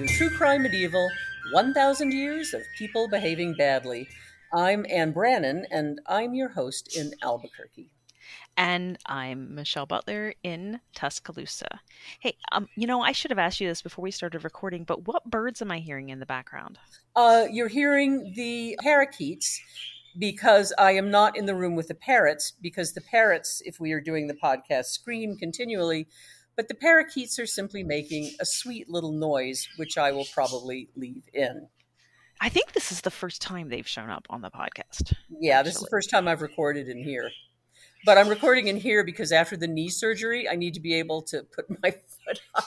To True Crime Medieval 1000 Years of People Behaving Badly. I'm Anne Brannon, and I'm your host in Albuquerque. And I'm Michelle Butler in Tuscaloosa. Hey, um, you know, I should have asked you this before we started recording, but what birds am I hearing in the background? Uh, you're hearing the parakeets because I am not in the room with the parrots, because the parrots, if we are doing the podcast, scream continually. But the parakeets are simply making a sweet little noise, which I will probably leave in. I think this is the first time they've shown up on the podcast. Yeah, actually. this is the first time I've recorded in here. But I'm recording in here because after the knee surgery, I need to be able to put my foot up.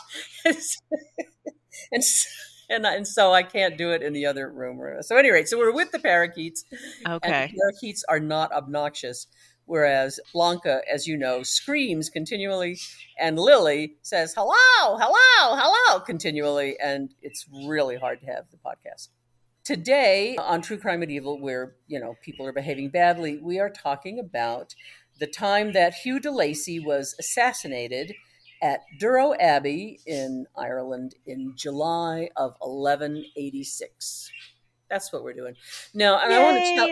and and and so I can't do it in the other room. So anyway, so we're with the parakeets. Okay, the parakeets are not obnoxious, whereas Blanca, as you know, screams continually, and Lily says hello, hello, hello continually, and it's really hard to have the podcast. Today on True Crime Medieval, where you know people are behaving badly, we are talking about the time that Hugh de Lacy was assassinated at Durrow Abbey in Ireland in July of 1186. That's what we're doing. Now, and Yay. I want to tell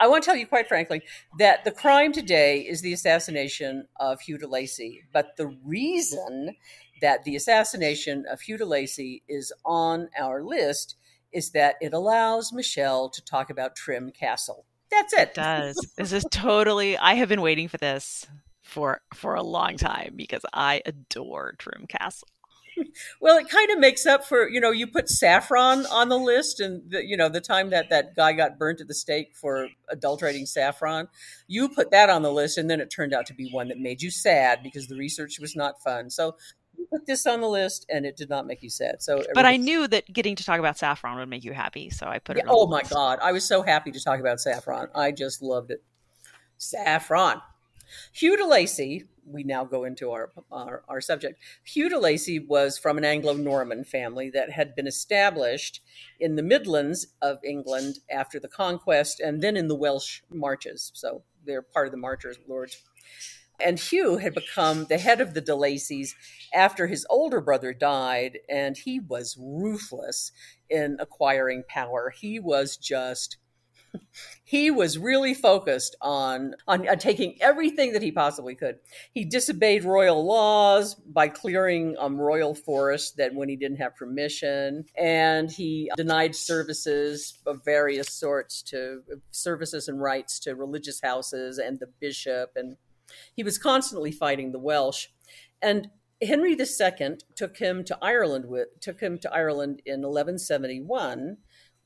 I want to tell you quite frankly that the crime today is the assassination of Hugh de Lacy, but the reason that the assassination of Hugh de Lacy is on our list is that it allows Michelle to talk about Trim Castle. That's it. It does. this is totally I have been waiting for this for for a long time because I adore Trim Castle. Well, it kind of makes up for you know you put saffron on the list, and the, you know the time that that guy got burnt at the stake for adulterating saffron, you put that on the list, and then it turned out to be one that made you sad because the research was not fun. So you put this on the list, and it did not make you sad. So, but I knew that getting to talk about saffron would make you happy, so I put it. Yeah, oh my god, I was so happy to talk about saffron. I just loved it. Saffron. Hugh de Lacy, we now go into our, our, our subject. Hugh de Lacy was from an Anglo Norman family that had been established in the Midlands of England after the conquest and then in the Welsh marches. So they're part of the Marchers Lords. And Hugh had become the head of the de Lacys after his older brother died, and he was ruthless in acquiring power. He was just he was really focused on, on, on taking everything that he possibly could. He disobeyed royal laws by clearing um, royal forests that when he didn't have permission, and he denied services of various sorts to services and rights to religious houses and the bishop, and he was constantly fighting the Welsh. And Henry II took him to Ireland with took him to Ireland in 1171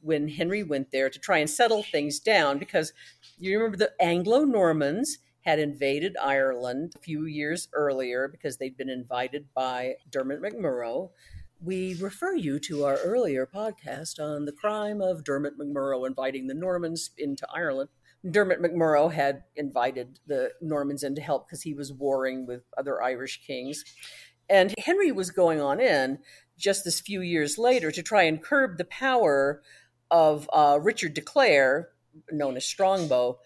when Henry went there to try and settle things down because you remember the Anglo Normans had invaded Ireland a few years earlier because they'd been invited by Dermot McMurrough. We refer you to our earlier podcast on the crime of Dermot McMurrough inviting the Normans into Ireland. Dermot McMurrough had invited the Normans in to help because he was warring with other Irish kings. And Henry was going on in just this few years later to try and curb the power of uh, Richard de Clare, known as Strongbow,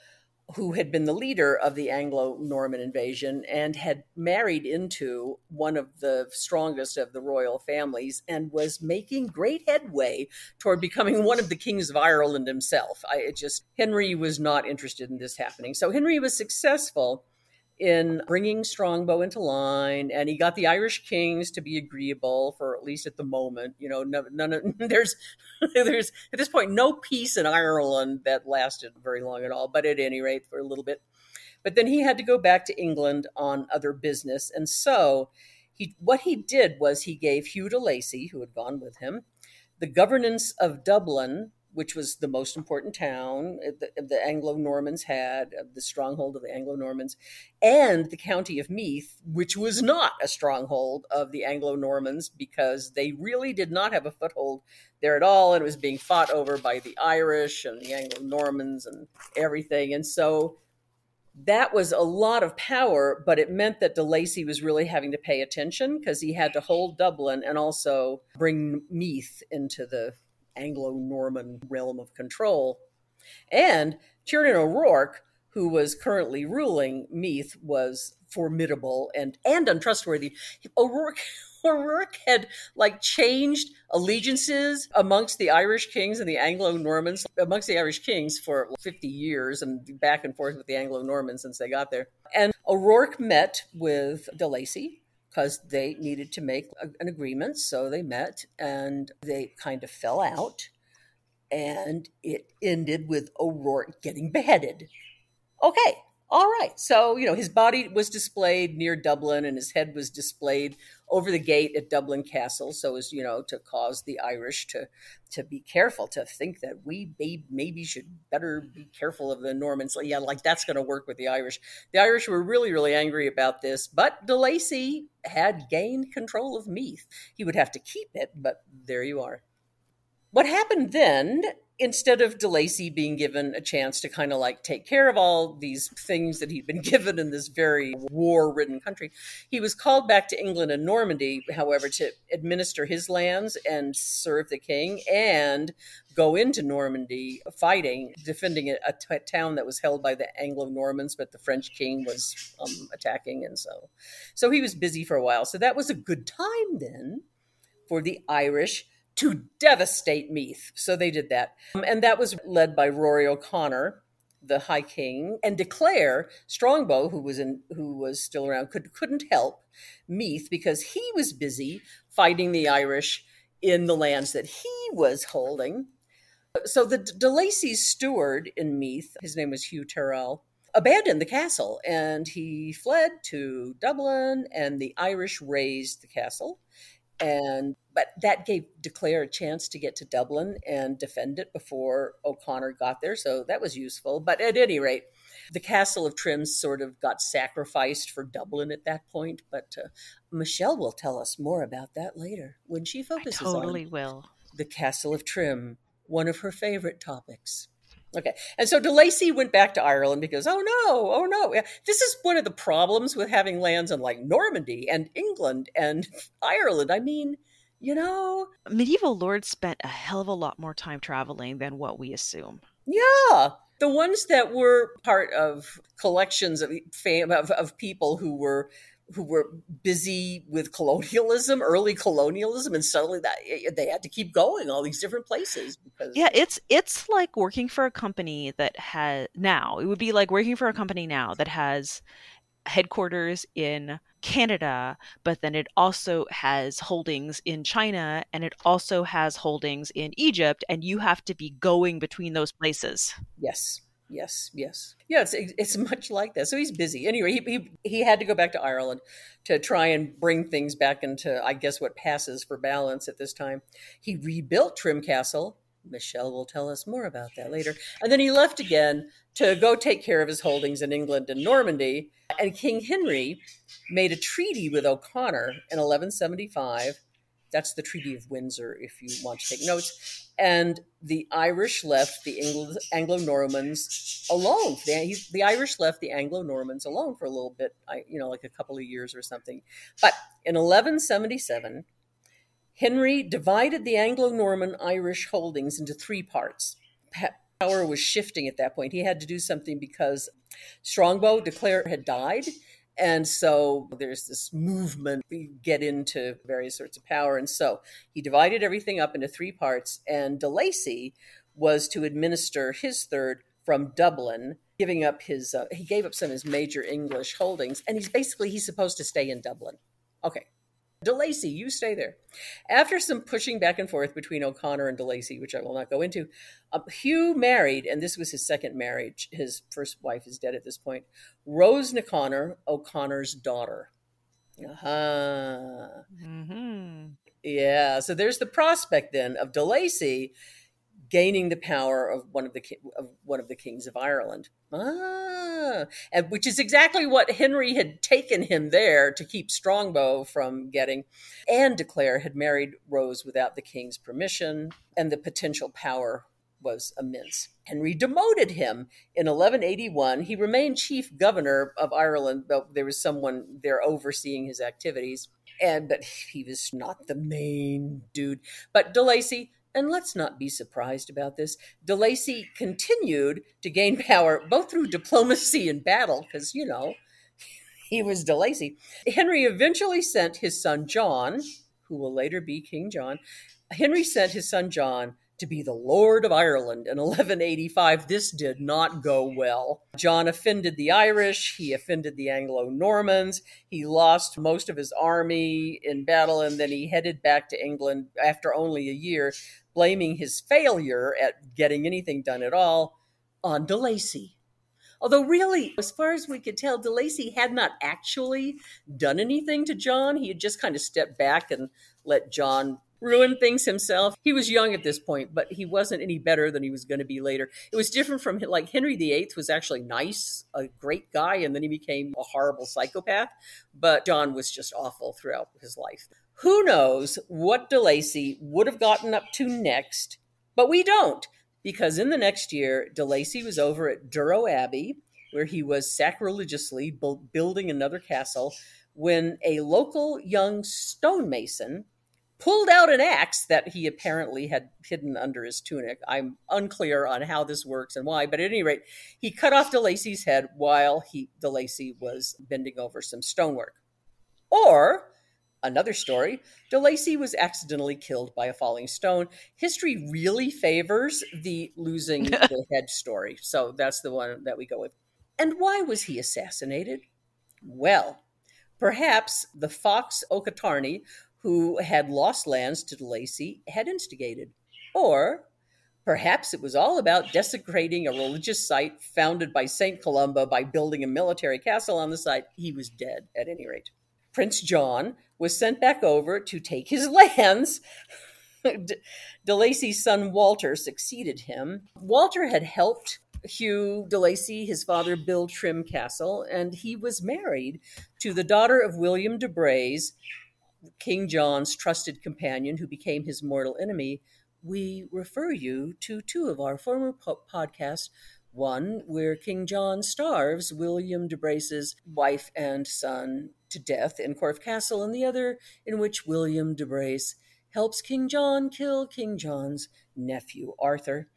who had been the leader of the Anglo Norman invasion and had married into one of the strongest of the royal families and was making great headway toward becoming one of the kings of Ireland himself. I just, Henry was not interested in this happening. So Henry was successful in bringing Strongbow into line, and he got the Irish kings to be agreeable for at least at the moment. You know, none, of, there's there's at this point no peace in Ireland that lasted very long at all, but at any rate for a little bit. But then he had to go back to England on other business, and so he what he did was he gave Hugh de Lacy, who had gone with him, the governance of Dublin which was the most important town uh, the, uh, the Anglo Normans had, uh, the stronghold of the Anglo Normans, and the county of Meath, which was not a stronghold of the Anglo Normans because they really did not have a foothold there at all. And it was being fought over by the Irish and the Anglo Normans and everything. And so that was a lot of power, but it meant that de Lacy was really having to pay attention because he had to hold Dublin and also bring Meath into the Anglo Norman realm of control. And Tiernan O'Rourke, who was currently ruling Meath, was formidable and, and untrustworthy. O'Rourke O'Rourke had like changed allegiances amongst the Irish kings and the Anglo Normans, amongst the Irish kings for 50 years and back and forth with the Anglo Normans since they got there. And O'Rourke met with de Lacy because they needed to make an agreement. So they met and they kind of fell out. And it ended with O'Rourke getting beheaded. Okay, all right. So, you know, his body was displayed near Dublin and his head was displayed over the gate at Dublin Castle. So as, you know, to cause the Irish to to be careful, to think that we may, maybe should better be careful of the Normans. Yeah, like that's going to work with the Irish. The Irish were really, really angry about this, but de Lacy had gained control of Meath. He would have to keep it, but there you are. What happened then instead of de Lacy being given a chance to kind of like take care of all these things that he'd been given in this very war ridden country, he was called back to England and Normandy, however, to administer his lands and serve the king and go into Normandy fighting, defending a, town that was held by the Anglo Normans, but the French king was um, attacking. And so, so he was busy for a while. So that was a good time then for the Irish to devastate Meath. So they did that. Um, and that was led by Rory O'Connor, the High King, and de Clare Strongbow, who was in who was still around, could couldn't help Meath because he was busy fighting the Irish in the lands that he was holding. So the de Lacy's steward in Meath, his name was Hugh Tyrrell, abandoned the castle and he fled to Dublin, and the Irish razed the castle and but that gave de Clare a chance to get to Dublin and defend it before O'Connor got there, so that was useful. But at any rate, the castle of Trim sort of got sacrificed for Dublin at that point. But uh, Michelle will tell us more about that later when she focuses I totally on will. the castle of Trim, one of her favorite topics. Okay. And so de Lacy went back to Ireland because, oh no, oh no. This is one of the problems with having lands in like Normandy and England and Ireland. I mean, you know. Medieval lords spent a hell of a lot more time traveling than what we assume. Yeah. The ones that were part of collections of fame of, of people who were who were busy with colonialism, early colonialism, and suddenly that eh, they had to keep going all these different places because yeah, it's it's like working for a company that has now. It would be like working for a company now that has headquarters in Canada, but then it also has holdings in China and it also has holdings in Egypt, and you have to be going between those places. Yes. Yes, yes, yeah. It's it's much like that. So he's busy. Anyway, he, he he had to go back to Ireland to try and bring things back into, I guess, what passes for balance at this time. He rebuilt Trim Castle. Michelle will tell us more about that later. And then he left again to go take care of his holdings in England and Normandy. And King Henry made a treaty with O'Connor in 1175 that's the Treaty of Windsor, if you want to take notes. And the Irish left the Anglo Normans alone. The, the, Irish left the Anglo Normans alone for a little bit, you know, like a couple of years or something. But in 1177, Henry divided the Anglo Norman Irish holdings into three parts. Power was shifting at that point. He had to do something because Strongbow de Clare had died and so there's this movement, we get into various sorts of power. And so he divided everything up into three parts, and de Lacy was to administer his third from Dublin, giving up his, uh, he gave up some of his major English holdings, and he's basically, he's supposed to stay in Dublin. Okay, de Lacy, you stay there. After some pushing back and forth between O'Connor and de Lacy, which I will not go into, uh, Hugh married, and this was his second marriage. His first wife is dead at this point. Rose O'Connor, O'Connor's daughter. Uh-huh. Mm-hmm. Yeah, so there's the prospect then of de Lacy gaining the power of one of the of one of the kings of Ireland. Ah, and which is exactly what Henry had taken him there to keep Strongbow from getting. And de Clare had married Rose without the king's permission, and the potential power was immense. Henry demoted him in 1181. He remained chief governor of Ireland, but there was someone there overseeing his activities. And but he was not the main dude. But de Lacy and let's not be surprised about this. De Lacy continued to gain power both through diplomacy and battle, because, you know, he was De Lacy. Henry eventually sent his son John, who will later be King John. Henry sent his son John to be the Lord of Ireland in 1185. This did not go well. John offended the Irish, he offended the Anglo Normans, he lost most of his army in battle, and then he headed back to England after only a year, blaming his failure at getting anything done at all on De Lacy. Although, really, as far as we could tell, De Lacy had not actually done anything to John. He had just kind of stepped back and let John ruin things himself. He was young at this point, but he wasn't any better than he was going to be later. It was different from like Henry VIII was actually nice, a great guy, and then he became a horrible psychopath. But John was just awful throughout his life. Who knows what De Lacy would have gotten up to next, but we don't, because in the next year, De Lacy was over at Durrow Abbey, where he was sacrilegiously building another castle, when a local young stonemason pulled out an axe that he apparently had hidden under his tunic. I'm unclear on how this works and why, but at any rate, he cut off De Lacy's head while he De Lacy was bending over some stonework. Or another story, De Lacy was accidentally killed by a falling stone. History really favors the losing the head story, so that's the one that we go with. And why was he assassinated? Well, perhaps the fox O'Catarney who had lost lands to De Lacy had instigated. Or perhaps it was all about desecrating a religious site founded by St. Columba by building a military castle on the site. He was dead, at any rate. Prince John was sent back over to take his lands. De Lacy's son Walter succeeded him. Walter had helped Hugh de Lacy, his father, build Trim Castle, and he was married to the daughter of William de Braose, King John's trusted companion who became his mortal enemy, we refer you to two of our former po- podcasts. One where King John starves William de Braose's wife and son to death in Corfe Castle, and the other in which William de Braose helps King John kill King John's nephew, Arthur.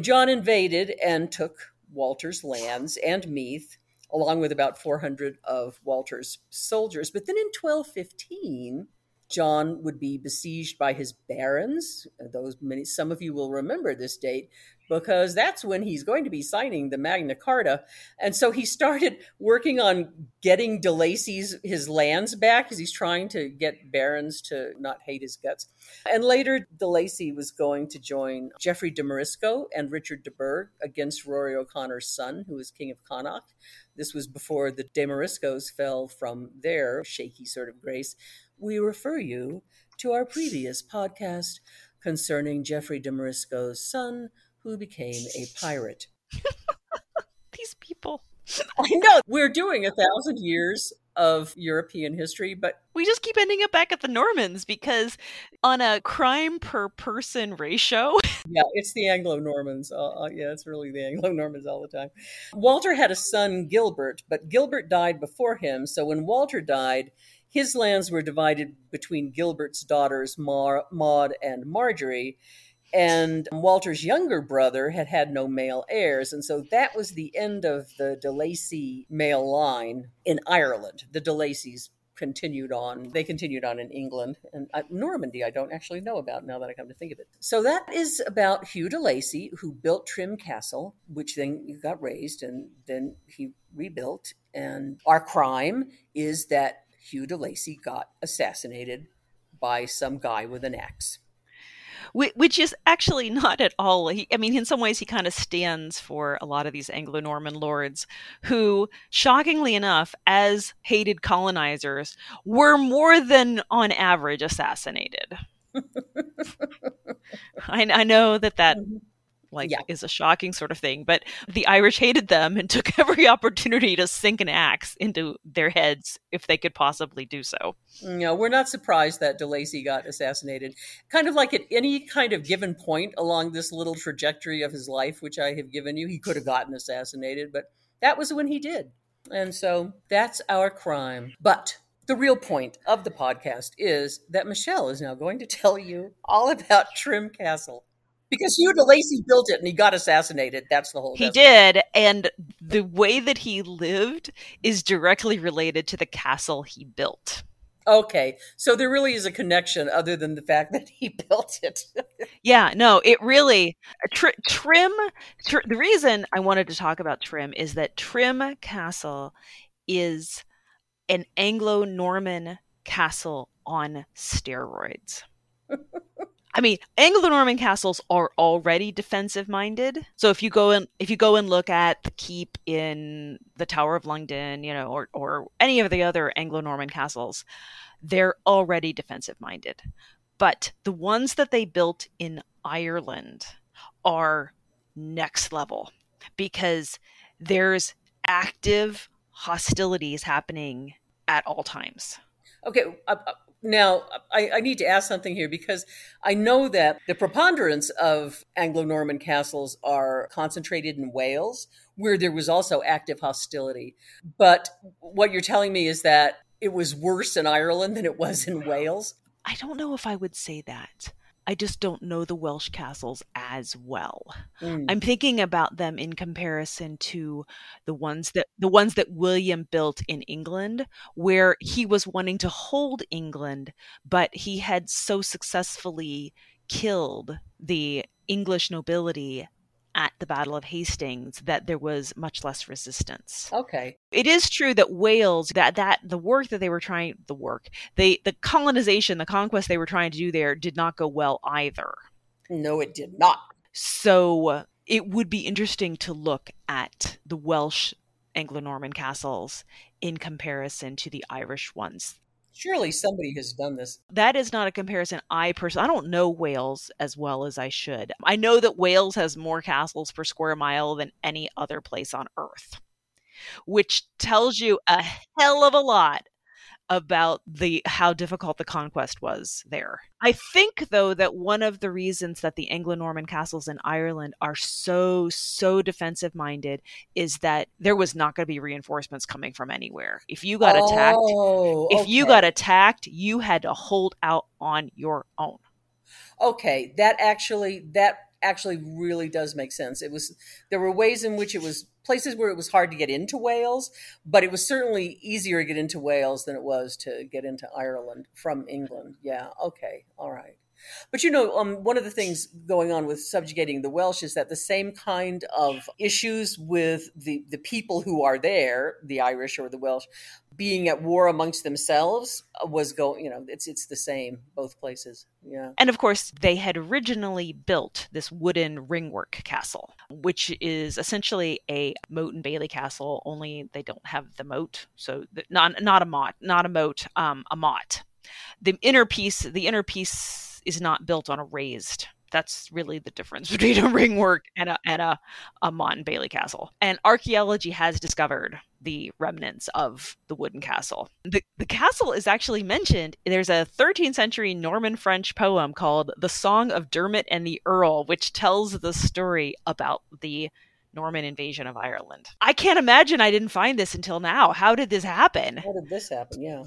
John invaded and took Walter's lands and Meath along with about 400 of Walter's soldiers. But then in 1215, John would be besieged by his barons. Those many, some of you will remember this date because that's when he's going to be signing the Magna Carta. And so he started working on getting De Lacy's his lands back because he's trying to get barons to not hate his guts. And later, De Lacy was going to join Geoffrey de Marisco and Richard de Burgh against Rory O'Connor's son, who was king of Connaught. This was before the de Mariscos fell from their shaky sort of grace we refer you to our previous podcast concerning Geoffrey de Marisco's son, who became a pirate. These people. I know. We're doing a thousand years of European history, but we just keep ending up back at the Normans because on a crime per person ratio. yeah, it's the Anglo Normans. Uh, uh, yeah, it's really the Anglo Normans all the time. Walter had a son, Gilbert, but Gilbert died before him. So when Walter died, his lands were divided between Gilbert's daughters, Mar- Maud and Marjorie, and Walter's younger brother had had no male heirs. And so that was the end of the De Lacy male line in Ireland. The De Lacys continued on. They continued on in England and uh, Normandy. I don't actually know about now that I come to think of it. So that is about Hugh de Lacy, who built Trim Castle, which then got razed and then he rebuilt. And our crime is that Hugh de Lacy got assassinated by some guy with an axe. Which is actually not at all. He, I mean, in some ways, he kind of stands for a lot of these Anglo Norman lords who, shockingly enough, as hated colonizers, were more than on average assassinated. I, I, know that that mm-hmm like yeah. is a shocking sort of thing. But the Irish hated them and took every opportunity to sink an axe into their heads if they could possibly do so. No, we're not surprised that De Lacy got assassinated. Kind of like at any kind of given point along this little trajectory of his life, which I have given you, he could have gotten assassinated, but that was when he did. And so that's our crime. But the real point of the podcast is that Michelle is now going to tell you all about Trim Castle. Because Hugh de Lacy built it and he got assassinated. That's the whole. He did, and the way that he lived is directly related to the castle he built. Okay, so there really is a connection other than the fact that he built it. yeah, no, it really tr- Trim. Tr- the reason I wanted to talk about Trim is that Trim Castle is an Anglo-Norman castle on steroids. I mean, Anglo-Norman castles are already defensive-minded. So if you go and if you go and look at the keep in the Tower of London, you know, or or any of the other Anglo-Norman castles, they're already defensive-minded. But the ones that they built in Ireland are next level because there's active hostilities happening at all times. Okay, uh, now, I, I, need to ask something here because I know that the preponderance of Anglo Norman castles are concentrated in Wales, where there was also active hostility. But what you're telling me is that it was worse in Ireland than it was in Wales? I don't know if I would say that. I just don't know the Welsh castles as well. Mm. I'm thinking about them in comparison to the ones that the ones that William built in England where he was wanting to hold England but he had so successfully killed the English nobility at the Battle of Hastings that there was much less resistance. Okay. It is true that Wales that that the work that they were trying the work, they the colonization, the conquest they were trying to do there did not go well either. No, it did not. So it would be interesting to look at the Welsh Anglo-Norman castles in comparison to the Irish ones Surely somebody has done this. That is not a comparison I personally I don't know Wales as well as I should. I know that Wales has more castles per square mile than any other place on earth. Which tells you a hell of a lot about the how difficult the conquest was there. I think though that one of the reasons that the Anglo-Norman castles in Ireland are so so defensive minded is that there was not going to be reinforcements coming from anywhere. If you got oh, attacked, okay. if you got attacked, you had to hold out on your own. Okay, that actually that actually really does make sense. It was there were ways in which it was places where it was hard to get into Wales, but it was certainly easier to get into Wales than it was to get into Ireland from England. Yeah, okay, all right. But you know, um, one of the things going on with subjugating the Welsh is that the same kind of issues with the, the people who are there, the Irish or the Welsh, being at war amongst themselves uh, was going you know it's it's the same both places. Yeah. And of course they had originally built this wooden ringwork castle which is essentially a moat and bailey castle only they don't have the moat. So the, not not a moat not a moat um a motte the inner piece the inner piece is not built on a raised that's really the difference between a ringwork and a and a, a and Bailey castle. And archaeology has discovered the remnants of the wooden castle. The, the castle is actually mentioned. There's a 13th century Norman French poem called The Song of Dermot and the Earl, which tells the story about the Norman invasion of Ireland. I can't imagine I didn't find this until now. How did this happen? How did this happen? Yeah.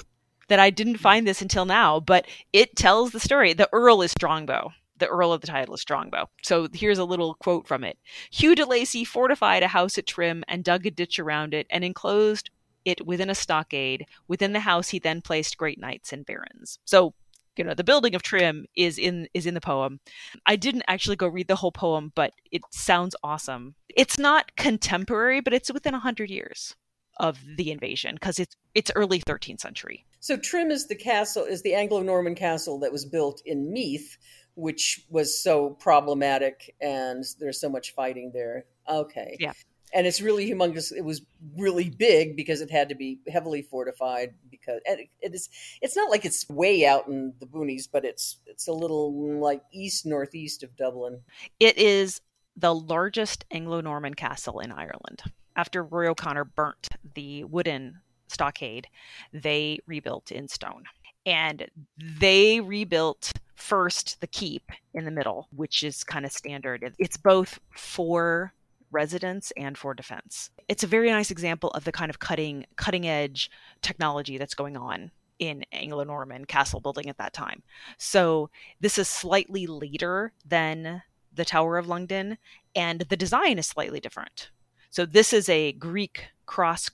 That I didn't find this until now, but it tells the story. The Earl is Strongbow the Earl of the title is Strongbow. So here's a little quote from it. Hugh de Lacy fortified a house at Trim and dug a ditch around it and enclosed it within a stockade. Within the house he then placed great knights and barons. So you know the building of trim is in is in the poem i didn't actually go read the whole poem but it sounds awesome it's not contemporary but it's within 100 years of the invasion because it's it's early 13th century so trim is the castle is the anglo-norman castle that was built in meath which was so problematic and there's so much fighting there. Okay. Yeah. And it's really humongous. It was really big because it had to be heavily fortified because it, it is it's not like it's way out in the boonies, but it's it's a little like east northeast of Dublin. It is the largest Anglo-Norman castle in Ireland. After Roy O'Connor burnt the wooden stockade, they rebuilt in stone. And they rebuilt first the keep in the middle, which is kind of standard. It's both for residents and for defense. It's a very nice example of the kind of cutting cutting edge technology that's going on in Anglo-Norman castle building at that time. So this is slightly later than the Tower of London, and the design is slightly different. So this is a Greek cross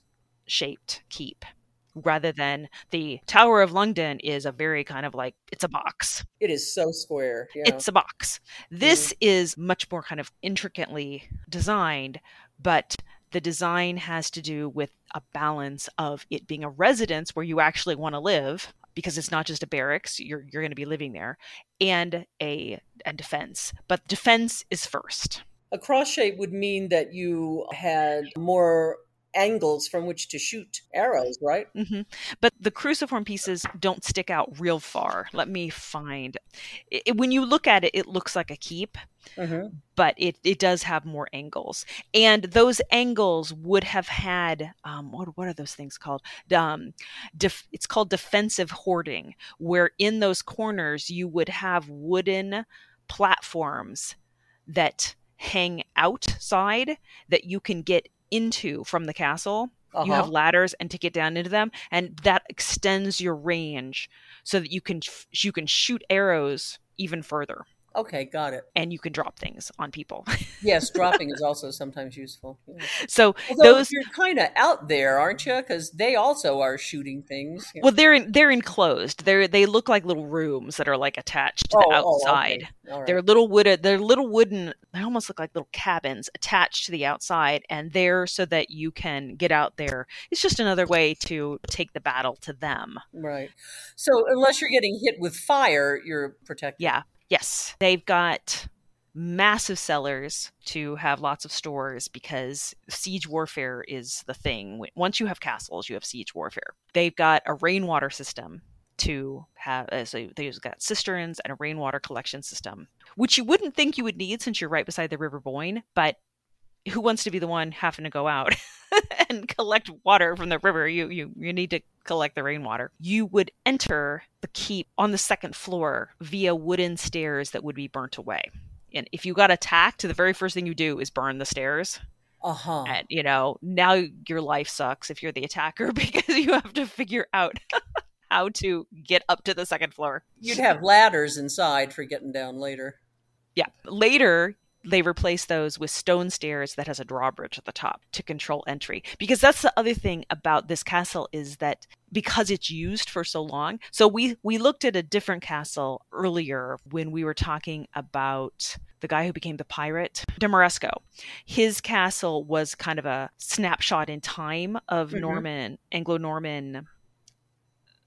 shaped keep rather than the Tower of London is a very kind of like it's a box. It is so square. Yeah. It's a box. This mm. is much more kind of intricately designed, but the design has to do with a balance of it being a residence where you actually want to live because it's not just a barracks you're you're going to be living there and a and defense but defense is first a cross shape would mean that you had more angles from which to shoot arrows, right? Mm-hmm. But the cruciform pieces don't stick out real far. Let me find. It, when you look at it, it looks like a keep, mm-hmm. but it, it does have more angles. And those angles would have had um, what what are those things called? Um, def, it's called defensive hoarding, where in those corners you would have wooden platforms that hang outside that you can get into from the castle. Uh-huh. You have uh-huh. ladders and to get down into them, and that extends your range so that you can you can shoot arrows even further. Okay, got it. And you can drop things on people. yes, dropping is also sometimes useful. Yeah. So Although those you're kind of out there, aren't you? Because they also are shooting things. Well, they're in, they're enclosed. They're they look like little rooms that are like attached to oh, the outside. Oh, okay. right. They're little wooden. They're little wooden. They almost look like little cabins attached to the outside, and they're so that you can get out there. It's just another way to take the battle to them. Right. So unless you're getting hit with fire, you're protected. Yeah, Yes, they've got massive cellars to have lots of stores because siege warfare is the thing. Once you have castles, you have siege warfare. They've got a rainwater system to have uh, so they've got cisterns and a rainwater collection system which you wouldn't think you would need since you're right beside the river boyne but who wants to be the one having to go out and collect water from the river. You you you need to collect the rainwater. You would enter the keep on the second floor via wooden stairs that would be burnt away. And if you got attacked, the very first thing you do is burn the stairs. Uh-huh. And you know, now your life sucks if you're the attacker because you have to figure out how to get up to the second floor. You'd have ladders inside for getting down later. Yeah. Later, they replace those with stone stairs that has a drawbridge at the top to control entry because that's the other thing about this castle is that because it's used for so long so we we looked at a different castle earlier when we were talking about the guy who became the pirate de Marisco his castle was kind of a snapshot in time of mm-hmm. norman anglo-norman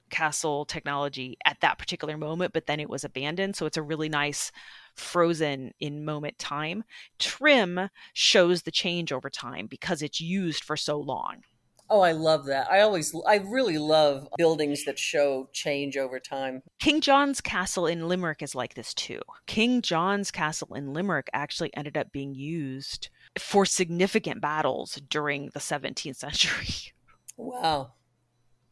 castle technology at that particular moment, but then it was abandoned. So it's a really nice frozen in moment time. Trim shows the change over time because it's used for so long. Oh, I love that. I always, I really love buildings that show change over time. King John's Castle in Limerick is like this too. King John's Castle in Limerick actually ended up being used for significant battles during the 17th century. Wow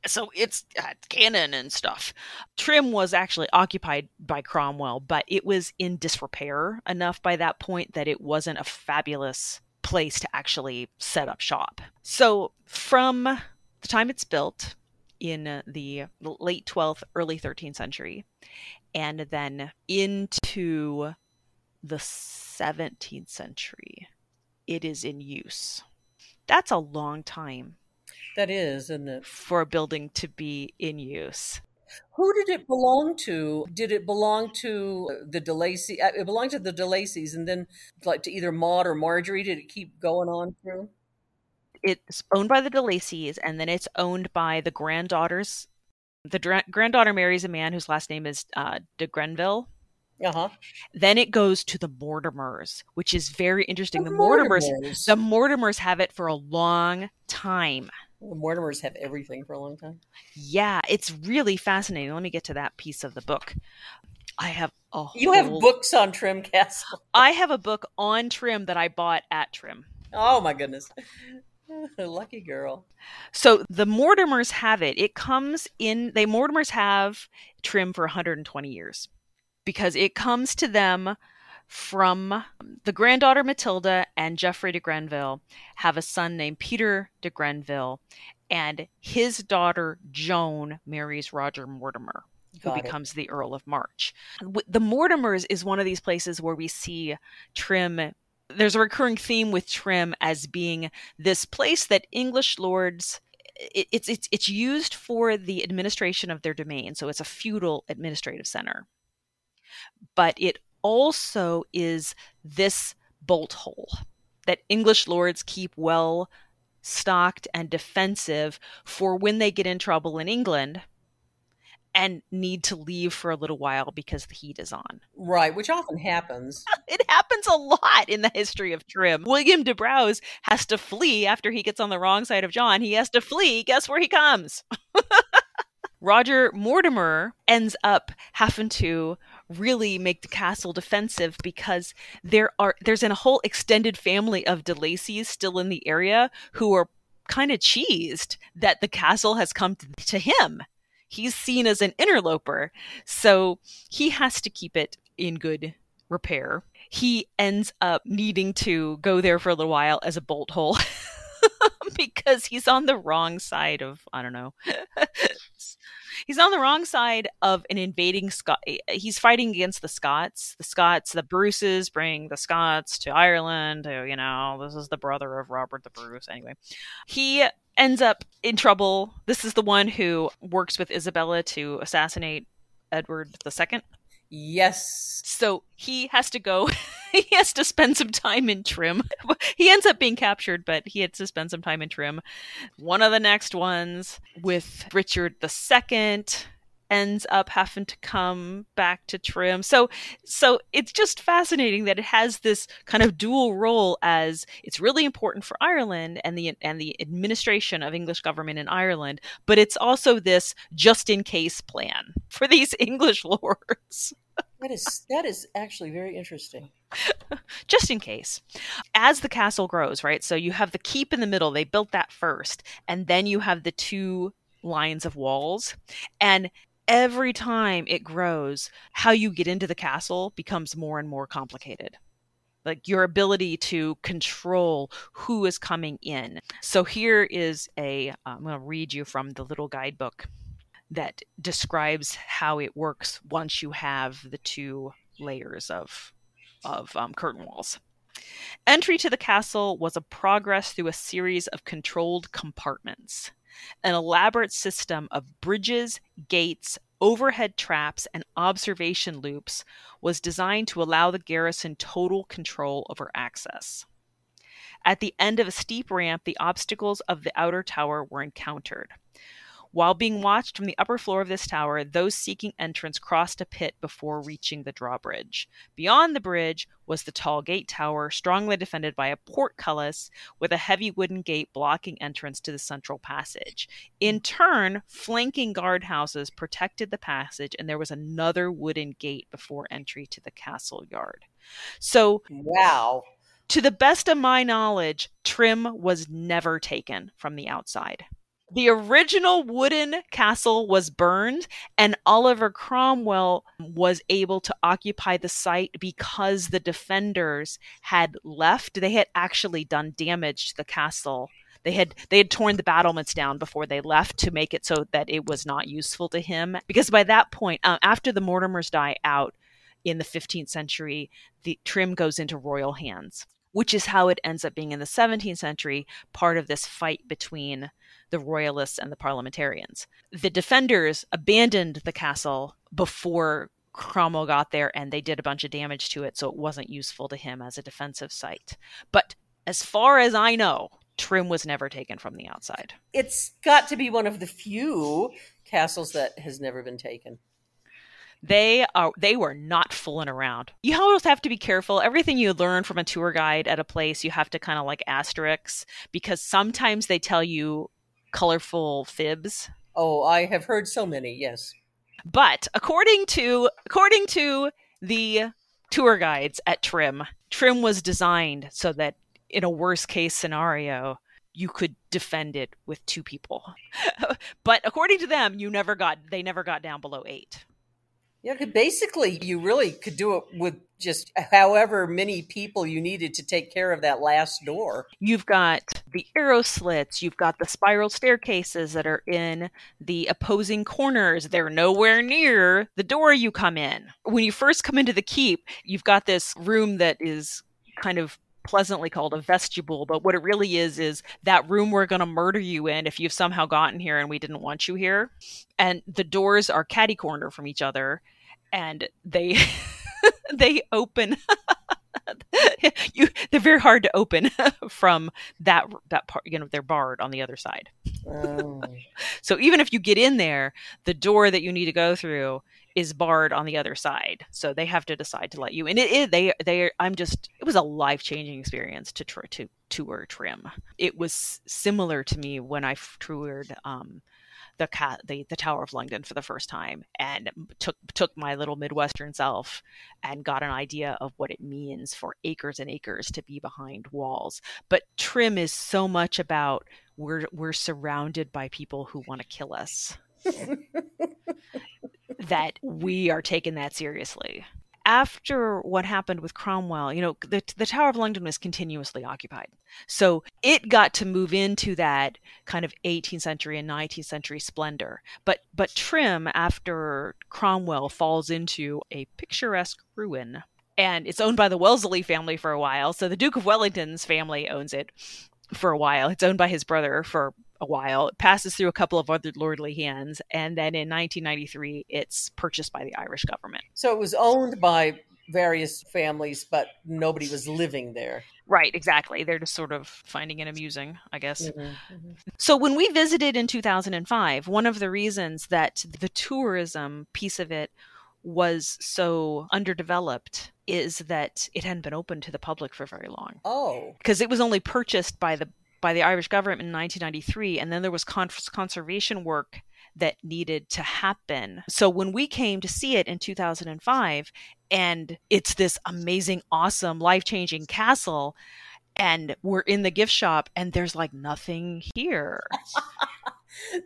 so it's uh, cannon and stuff. Trim was actually occupied by Cromwell, but it was in disrepair enough by that point that it wasn't a fabulous place to actually set up shop. So from the time it's built in the late 12th, early 13th century, and then into the 17th century, it is in use. That's a long time that is, isn't it? For a building to be in use. Who did it belong to? Did it belong to the DeLacy? Uh, it belonged to the DeLacy's, and then like to either Maud or Marjorie. Did it keep going on through? It's owned by the DeLacy's, and then it's owned by the granddaughters. The dra- granddaughter marries a man whose last name is uh, de Geneville. Uh-huh. Then it goes to the Mortimers, which is very interesting. The, the Mortimers, Mortimers, the Mortimers have it for a long time. The Mortimers have everything for a long time. Yeah, it's really fascinating. Let me get to that piece of the book. I have a You have books on Trim Castle. I have a book on Trim that I bought at Trim. Oh my goodness. Lucky girl. So the Mortimers have it. It comes in they Mortimers have Trim for 120 years because it comes to them from um, the granddaughter Matilda and Geoffrey de Geneville have a son named Peter de Geneville, and his daughter Joan marries Roger Mortimer. who becomes the Earl of March. The Mortimers is one of these places where we see Trim. There's a recurring theme with Trim as being this place that English lords. it's it's it's used for the administration of their domain, so it's a feudal administrative center. But it also is this bolt hole that English lords keep well stocked and defensive for when they get in trouble in England and need to leave for a little while because the heat is on. Right, which often happens. it happens a lot in the history of Trim. William de Braose has to flee after he gets on the wrong side of John. He has to flee. Guess where he comes? Roger Mortimer ends up having to really make the castle defensive because there are there's a whole extended family of de Lacys still in the area who are kind of cheesed that the castle has come to, to him he's seen as an interloper. So he has to keep it in good repair. He ends up needing to go there for a little while as a bolt hole because he's on the wrong side of, I don't know. he's on the wrong side of an invading Scot. Eh, he's fighting against the Scots. The Scots, the Bruces bring the Scots to Ireland. You know, this is the brother of Robert the Bruce. Anyway, he ends up in trouble. This is the one who works with Isabella to assassinate Edward II. Yes. So he has to go. he has to spend some time in Trim. he ends up being captured, but he had to spend some time in Trim. One of the next ones with Richard II ends up having to come back to trim. So so it's just fascinating that it has this kind of dual role as it's really important for Ireland and the and the administration of English government in Ireland but it's also this just in case plan for these English lords. That is that is actually very interesting. Just in case. As the castle grows right so you have the keep in the middle they built that first and then you have the two lines of walls and every time it grows, how you get into the castle becomes more and more complicated. Like your ability to control who is coming in. So here is a, I'm going to read you from the little guidebook that describes how it works once you have the two layers of of um, curtain walls. Entry to the castle was a progress through a series of controlled compartments an elaborate system of bridges, gates, overhead traps, and observation loops was designed to allow the garrison total control over access. At the end of a steep ramp, the obstacles of the outer tower were encountered. While being watched from the upper floor of this tower, those seeking entrance crossed a pit before reaching the drawbridge. Beyond the bridge was the tall gate tower, strongly defended by a portcullis with a heavy wooden gate blocking entrance to the central passage. In turn, flanking guardhouses protected the passage, and there was another wooden gate before entry to the castle yard. So, wow. To the best of my knowledge, Trim was never taken from the outside. The original wooden castle was burned, and Oliver Cromwell was able to occupy the site because the defenders had left. They had actually done damage to the castle. They had they had torn the battlements down before they left to make it so that it was not useful to him. Because by that point, uh, after the Mortimers die out in the 15th century, the trim goes into royal hands which is how it ends up being in the 17th century, part of this fight between the royalists and the parliamentarians. The defenders abandoned the castle before Cromwell got there and they did a bunch of damage to it, so it wasn't useful to him as a defensive site. But as far as I know, Trim was never taken from the outside. It's got to be one of the few castles that has never been taken they are they were not fooling around. You always have to be careful. Everything you learn from a tour guide at a place, you have to kind of like asterisks because sometimes they tell you colorful fibs. Oh, I have heard so many. Yes, but according to according to the tour guides at Trim, Trim was designed so that in a worst case scenario, you could defend it with two people. but according to them, you never got they never got down below 8. Yeah, basically, you really could do it with just however many people you needed to take care of that last door. You've got the arrow slits, you've got the spiral staircases that are in the opposing corners. They're nowhere near the door you come in. When you first come into the keep, you've got this room that is kind of pleasantly called a vestibule, but what it really is is that room we're going to murder you in if you've somehow gotten here and we didn't want you here. And the doors are catty corner from each other and they they open you they're very hard to open from that that part you know they're barred on the other side. Oh. so even if you get in there the door that you need to go through is barred on the other side. So they have to decide to let you and it, it they they i'm just it was a life-changing experience to to tour trim. It was similar to me when i toured um the cat the, the Tower of London for the first time and took took my little Midwestern self and got an idea of what it means for acres and acres to be behind walls. But trim is so much about we're we're surrounded by people who want to kill us. that we are taking that seriously after what happened with Cromwell, you know, the, the Tower of London was continuously occupied. So it got to move into that kind of 18th century and 19th century splendor. But but Trim, after Cromwell, falls into a picturesque ruin. And it's owned by the Wellesley family for a while. So the Duke of Wellington's family owns it for a while. It's owned by his brother for a while. It passes through a couple of other lordly hands, and then in 1993, it's purchased by the Irish government. So it was owned by various families, but nobody was living there. Right, exactly. They're just sort of finding it amusing, I guess. Mm-hmm, mm-hmm. So when we visited in 2005, one of the reasons that the tourism piece of it was so underdeveloped is that it hadn't been open to the public for very long. Oh. Because it was only purchased by the by the Irish government in 1993, and then there was con- conservation work that needed to happen. So when we came to see it in 2005, and it's this amazing, awesome, life changing castle, and we're in the gift shop, and there's like nothing here.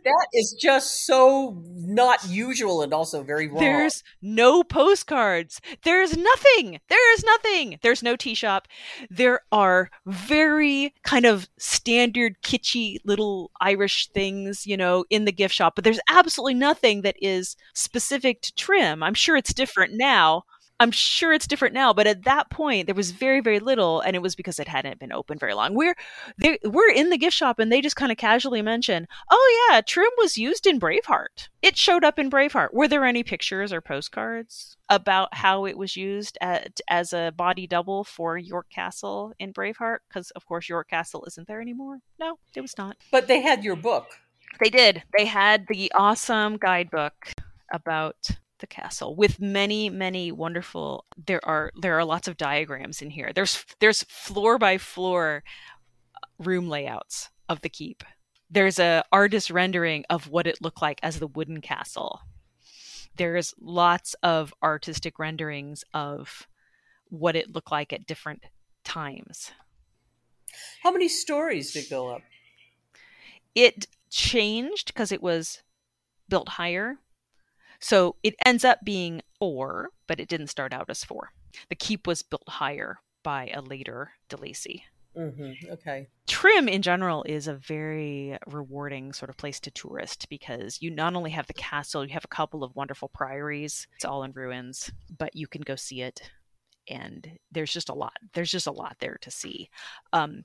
that is just so not usual and also very wrong. There's no postcards. There's nothing. There is nothing. There's no tea shop. There are very kind of standard kitschy little Irish things, you know, in the gift shop, but there's absolutely nothing that is specific to trim. I'm sure it's different now. I'm sure it's different now, but at that point there was very very little, and it was because it hadn't been open very long. We're they, we're in the gift shop, and they just kind of casually mention, "Oh yeah, trim was used in Braveheart. It showed up in Braveheart." Were there any pictures or postcards about how it was used at, as a body double for York Castle in Braveheart? Because of course York Castle isn't there anymore. No, it was not. But they had your book. They did. They had the awesome guidebook about the castle with many many wonderful there are there are lots of diagrams in here. There's there's floor by floor uh, room layouts of the keep. There's a artist rendering of what it looked like as the wooden castle. There's lots of artistic renderings of what it looked like at different times. How many stories did go up? It changed because it was built higher so it ends up being four, but it didn't start out as four. The keep was built higher by a later de Lacy. Mm-hmm. Okay. Trim in general is a very rewarding sort of place to tourist because you not only have the castle, you have a couple of wonderful priories. It's all in ruins, but you can go see it and there's just a lot there's just a lot there to see um,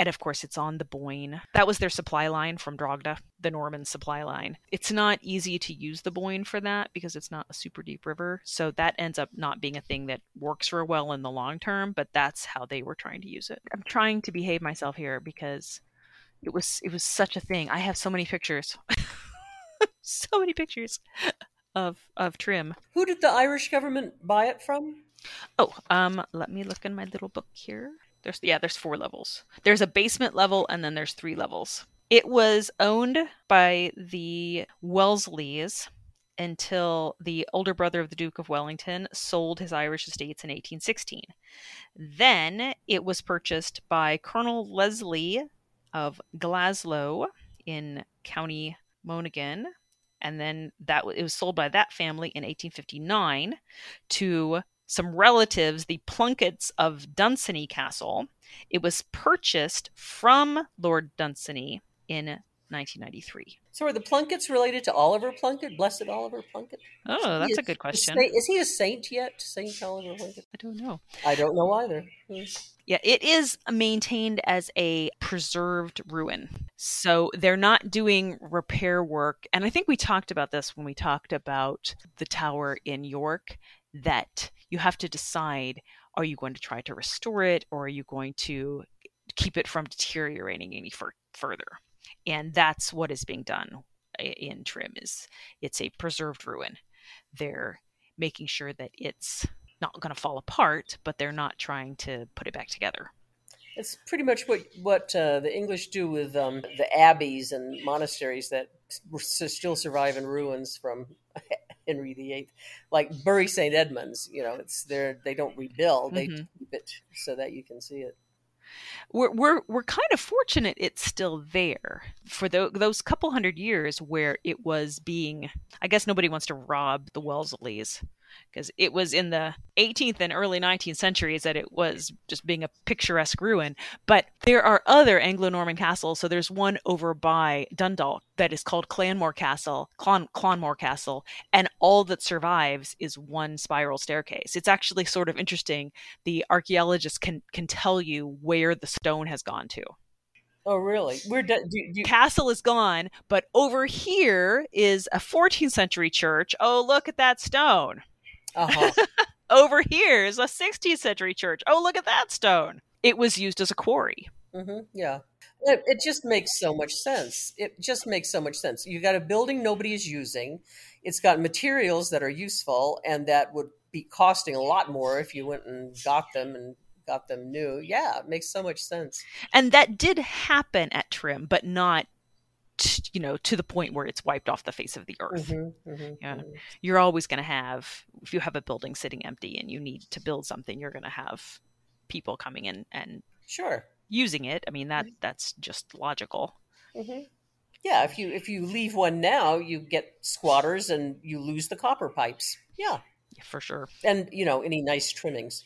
and of course it's on the boyne. That was their supply line from drogheda the norman supply line. It's not easy to use the boyne for that because it's not a super deep river. So that ends up not being a thing that works real well in the long term but that's how they were trying to use it. I'm trying to behave myself here because it was it was such a thing. I have so many pictures. So many pictures of of trim. Who did the irish government buy it from? Oh, um, let me look in my little book here. There's yeah, there's four levels. There's a basement level and then there's three levels. It was owned by the Wellesleys until the older brother of the Duke of Wellington sold his Irish estates in 1816. Then it was purchased by Colonel Leslie of Glaslough in County Monaghan, and then that it was sold by that family in 1859 to some relatives, the Plunketts of Dunsany Castle. It was purchased from Lord Dunsany in 1993. So are the Plunketts related to Oliver Plunkett, Blessed Oliver Plunkett? Oh, that's Is- a good question. Is, is he a saint yet, Saint Oliver Plunkett? I don't know. I don't know either. Hmm. Yeah, it is maintained as a preserved ruin. So they're not doing repair work. And I think we talked about this when we talked about the tower in York that you have to decide are you going to try to restore it or are you going to keep it from deteriorating any fur- further? And that's what is being done in Trim is it's a preserved ruin. They're making sure that it's not going to fall apart, but they're not trying to put it back together. It's pretty much what what uh, the English do with um, the abbeys and monasteries that still survive in ruins from Henry VIII, like Bury St Edmunds. You know, it's there. They don't rebuild; they Mhm. keep it so that you can see it. We're we're we're kind of fortunate it's still there for tho- those couple hundred years where it was being. I guess nobody wants to rob the Wellesleys because it was in the 18th and early 19th centuries that it was just being a picturesque ruin. But there are other Anglo-Norman castles. So there's one over by Dundalk that is called Clanmore Castle, Clon- Clonmore Castle, and all that survives is one spiral staircase. It's actually sort of interesting. The archaeologists can can tell you where the stone has gone to. Oh, really? We're do, do, do, Castle is gone, but over here is a 14th century church. Oh, look at that stone. Uh-huh. Over here is a 16th century church. Oh, look at that stone. It was used as a quarry. hmm yeah. It, it just makes so much sense. It just makes so much sense. You got a building nobody is using. It's got materials that are useful and that would be costing a lot more if you went and got them and got them new. Yeah, it makes so much sense. And that did happen at Trim, but not, t- you know, to the point where it's wiped off the face of the earth. Mhm, mhm, Yeah. mhm. You're always going to have, if you have a building sitting empty and you need to build something, you're going to have people coming in and Sure. using it. I mean, that that's just logical. hmm Yeah, if you if you leave one now, you get squatters and you lose the copper pipes. Yeah, For sure. and you know any nice trimmings.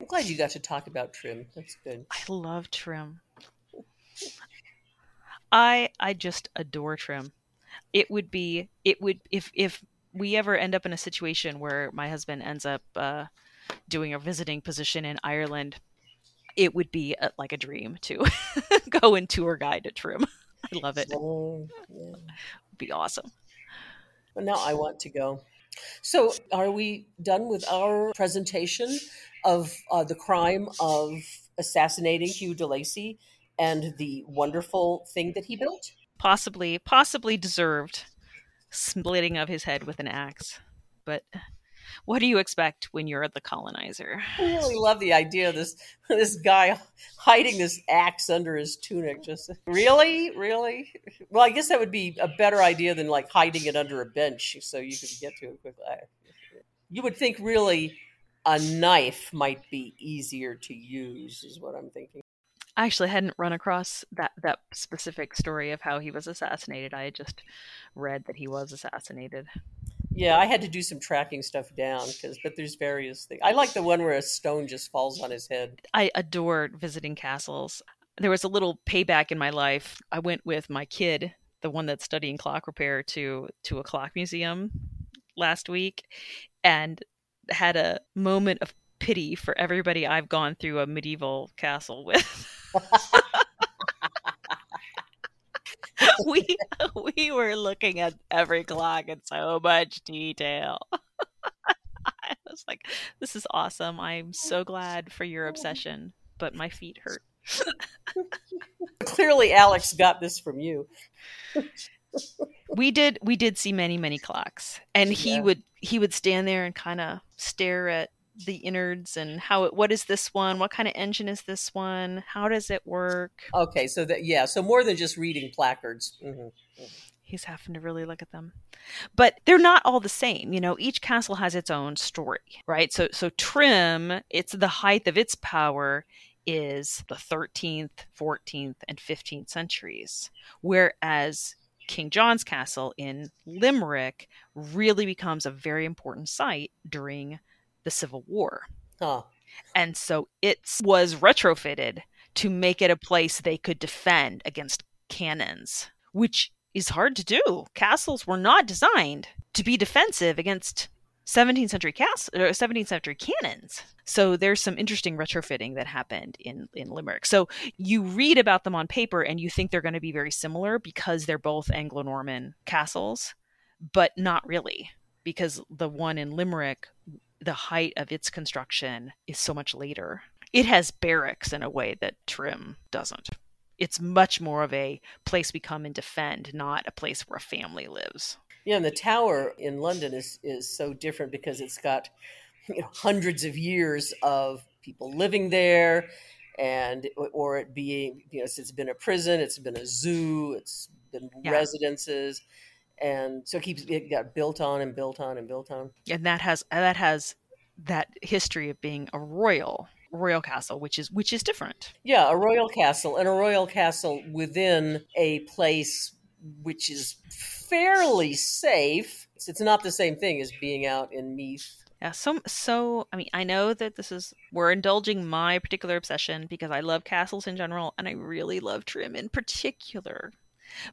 I'm glad you got to talk about trim. That's good. I love Trim. I I just adore Trim. It would be it would if if we ever end up in a situation where my husband ends up uh, doing a visiting position in Ireland, it would be a, like a dream to go and tour guide at Trim. I love it. Yeah. be awesome. But now I want to go. So, are we done with our presentation of uh, the crime of assassinating Hugh de Lacy and the wonderful thing that he built? Possibly possibly deserved splitting of his head with an axe. But what do you expect when you're the colonizer? I really love the idea of this this guy hiding this axe under his tunic. Just really, really. Well, I guess that would be a better idea than like hiding it under a bench so you could get to it quickly. You would think really a knife might be easier to use, is what I'm thinking. I actually hadn't run across that that specific story of how he was assassinated. I had just read that he was assassinated. Yeah, I had to do some tracking stuff down because, but there's various things. I like the one where a stone just falls on his head. I adore visiting castles. There was a little payback in my life. I went with my kid, the one that's studying clock repair, to to a clock museum last week, and had a moment of pity for everybody I've gone through a medieval castle with. we we were looking at every clock in so much detail. I was like, "This is awesome! I'm so glad for your oh. obsession, but my feet hurt." Clearly, Alex got this from you. we did we did see many many clocks, and he Yeah. would he would stand there and kind of stare at the innards and how it, what is this one? What kind of engine is this one? How does it work? Okay, so that yeah, so more than just reading placards. hmm he's having to really look at them but they're not all the same you know each castle has its own story right so so trim it's the height of its power is the 13th 14th and 15th centuries whereas king john's castle in limerick really becomes a very important site during the Civil War. Huh. And so it was retrofitted to make it a place they could defend against cannons, which is hard to do. Castles were not designed to be defensive against 17th century cast uh, 17th century cannons. So there's some interesting retrofitting that happened in in Limerick. So you read about them on paper and you think they're going to be very similar because they're both Anglo-Norman castles, but not really because the one in Limerick the height of its construction is so much later. It has barracks in a way that Trim doesn't. It's much more of a place we come and defend, not a place where a family lives. Yeah, and the tower in London is is so different because it's got you know, hundreds of years of people living there, and or it being you know it's been a prison, it's been a zoo, it's been yeah. residences, and so it keeps it got built on and built on and built on. And that has that has that history of being a royal royal castle which is which is different yeah a royal castle and a royal castle within a place which is fairly safe. It's not the same thing as being out in Meath. Yeah, so so I mean, I know that this is we're indulging my particular obsession because I love castles in general and I really love Trim in particular.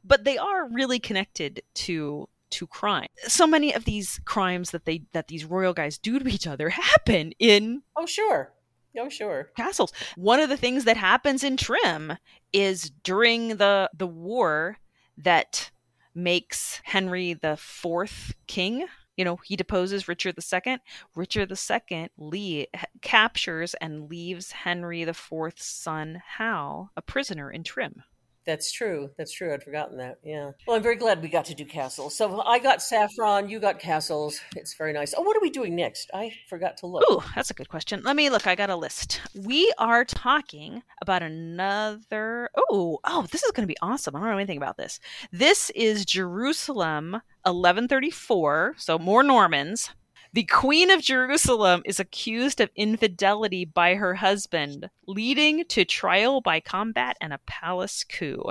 But they are really connected to to crime. So many of these crimes that they that these royal guys do to each other happen in Oh sure. Oh sure. Castles. One of the things that happens in Trim is during the the war that makes Henry the fourth king. You know, he deposes Richard II. Richard II Lee captures and leaves Henry the Fourth's son Hal a prisoner in Trim. That's true. That's true. I'd forgotten that. Yeah. Well, I'm very glad we got to do castles. So I got saffron. You got castles. It's very nice. Oh, what are we doing next? I forgot to look. Ooh, that's a good question. Let me look. I got a list. We are talking about another. Oh, oh, this is going to be awesome. I don't know anything about this. This is Jerusalem 1134. So more Normans. The Queen of Jerusalem is accused of infidelity by her husband, leading to trial by combat and a palace coup.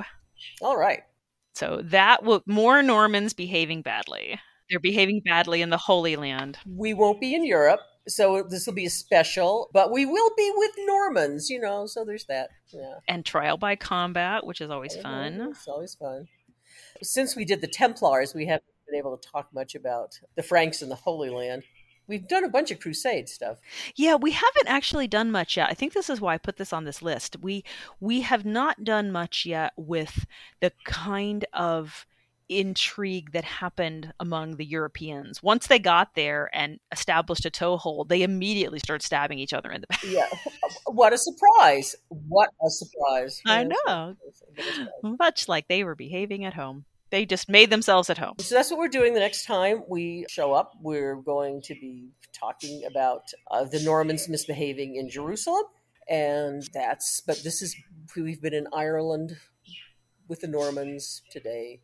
All right. So that will more Normans behaving badly. They're behaving badly in the Holy Land. We won't be in Europe, so this will be a special, but we will be with Normans, you know, so there's that. Yeah. And trial by combat, which is always fun. It's always fun. Since we did the Templars, we haven't been able to talk much about the Franks in the Holy Land. We've done a bunch of crusade stuff. Yeah, we haven't actually done much yet. I think this is why I put this on this list. We we have not done much yet with the kind of intrigue that happened among the Europeans. Once they got there and established a toehold, they immediately started stabbing each other in the back. Yeah. What a surprise. What a surprise. I know. Much like they were behaving at home. They just made themselves at home. So that's what we're doing the next time we show up. We're going to be talking about uh, the Normans misbehaving in Jerusalem. And that's, but this is, we've been in Ireland with the Normans today.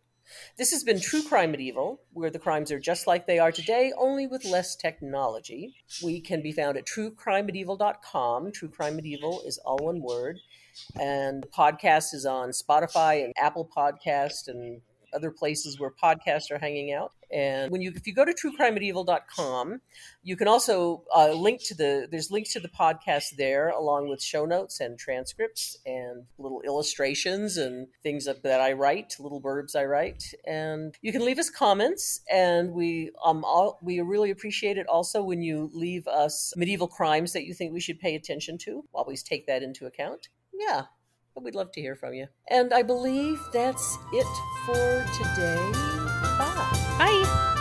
This has been True Crime Medieval, where the crimes are just like they are today, only with less technology. We can be found at truecrimemedieval.com. True Crime Medieval is all one word. And the podcast is on Spotify and Apple Podcast and other places where podcasts are hanging out. And when you, if you go to truecrimemedieval.com, you can also uh, link to the, there's links to the podcast there, along with show notes and transcripts and little illustrations and things that that I write, little verbs I write. And you can leave us comments, and we, um, all, we really appreciate it also when you leave us medieval crimes that you think we should pay attention to. Always take that into account. Yeah, but we'd love to hear from you. And I believe that's it for today. Bye. Bye.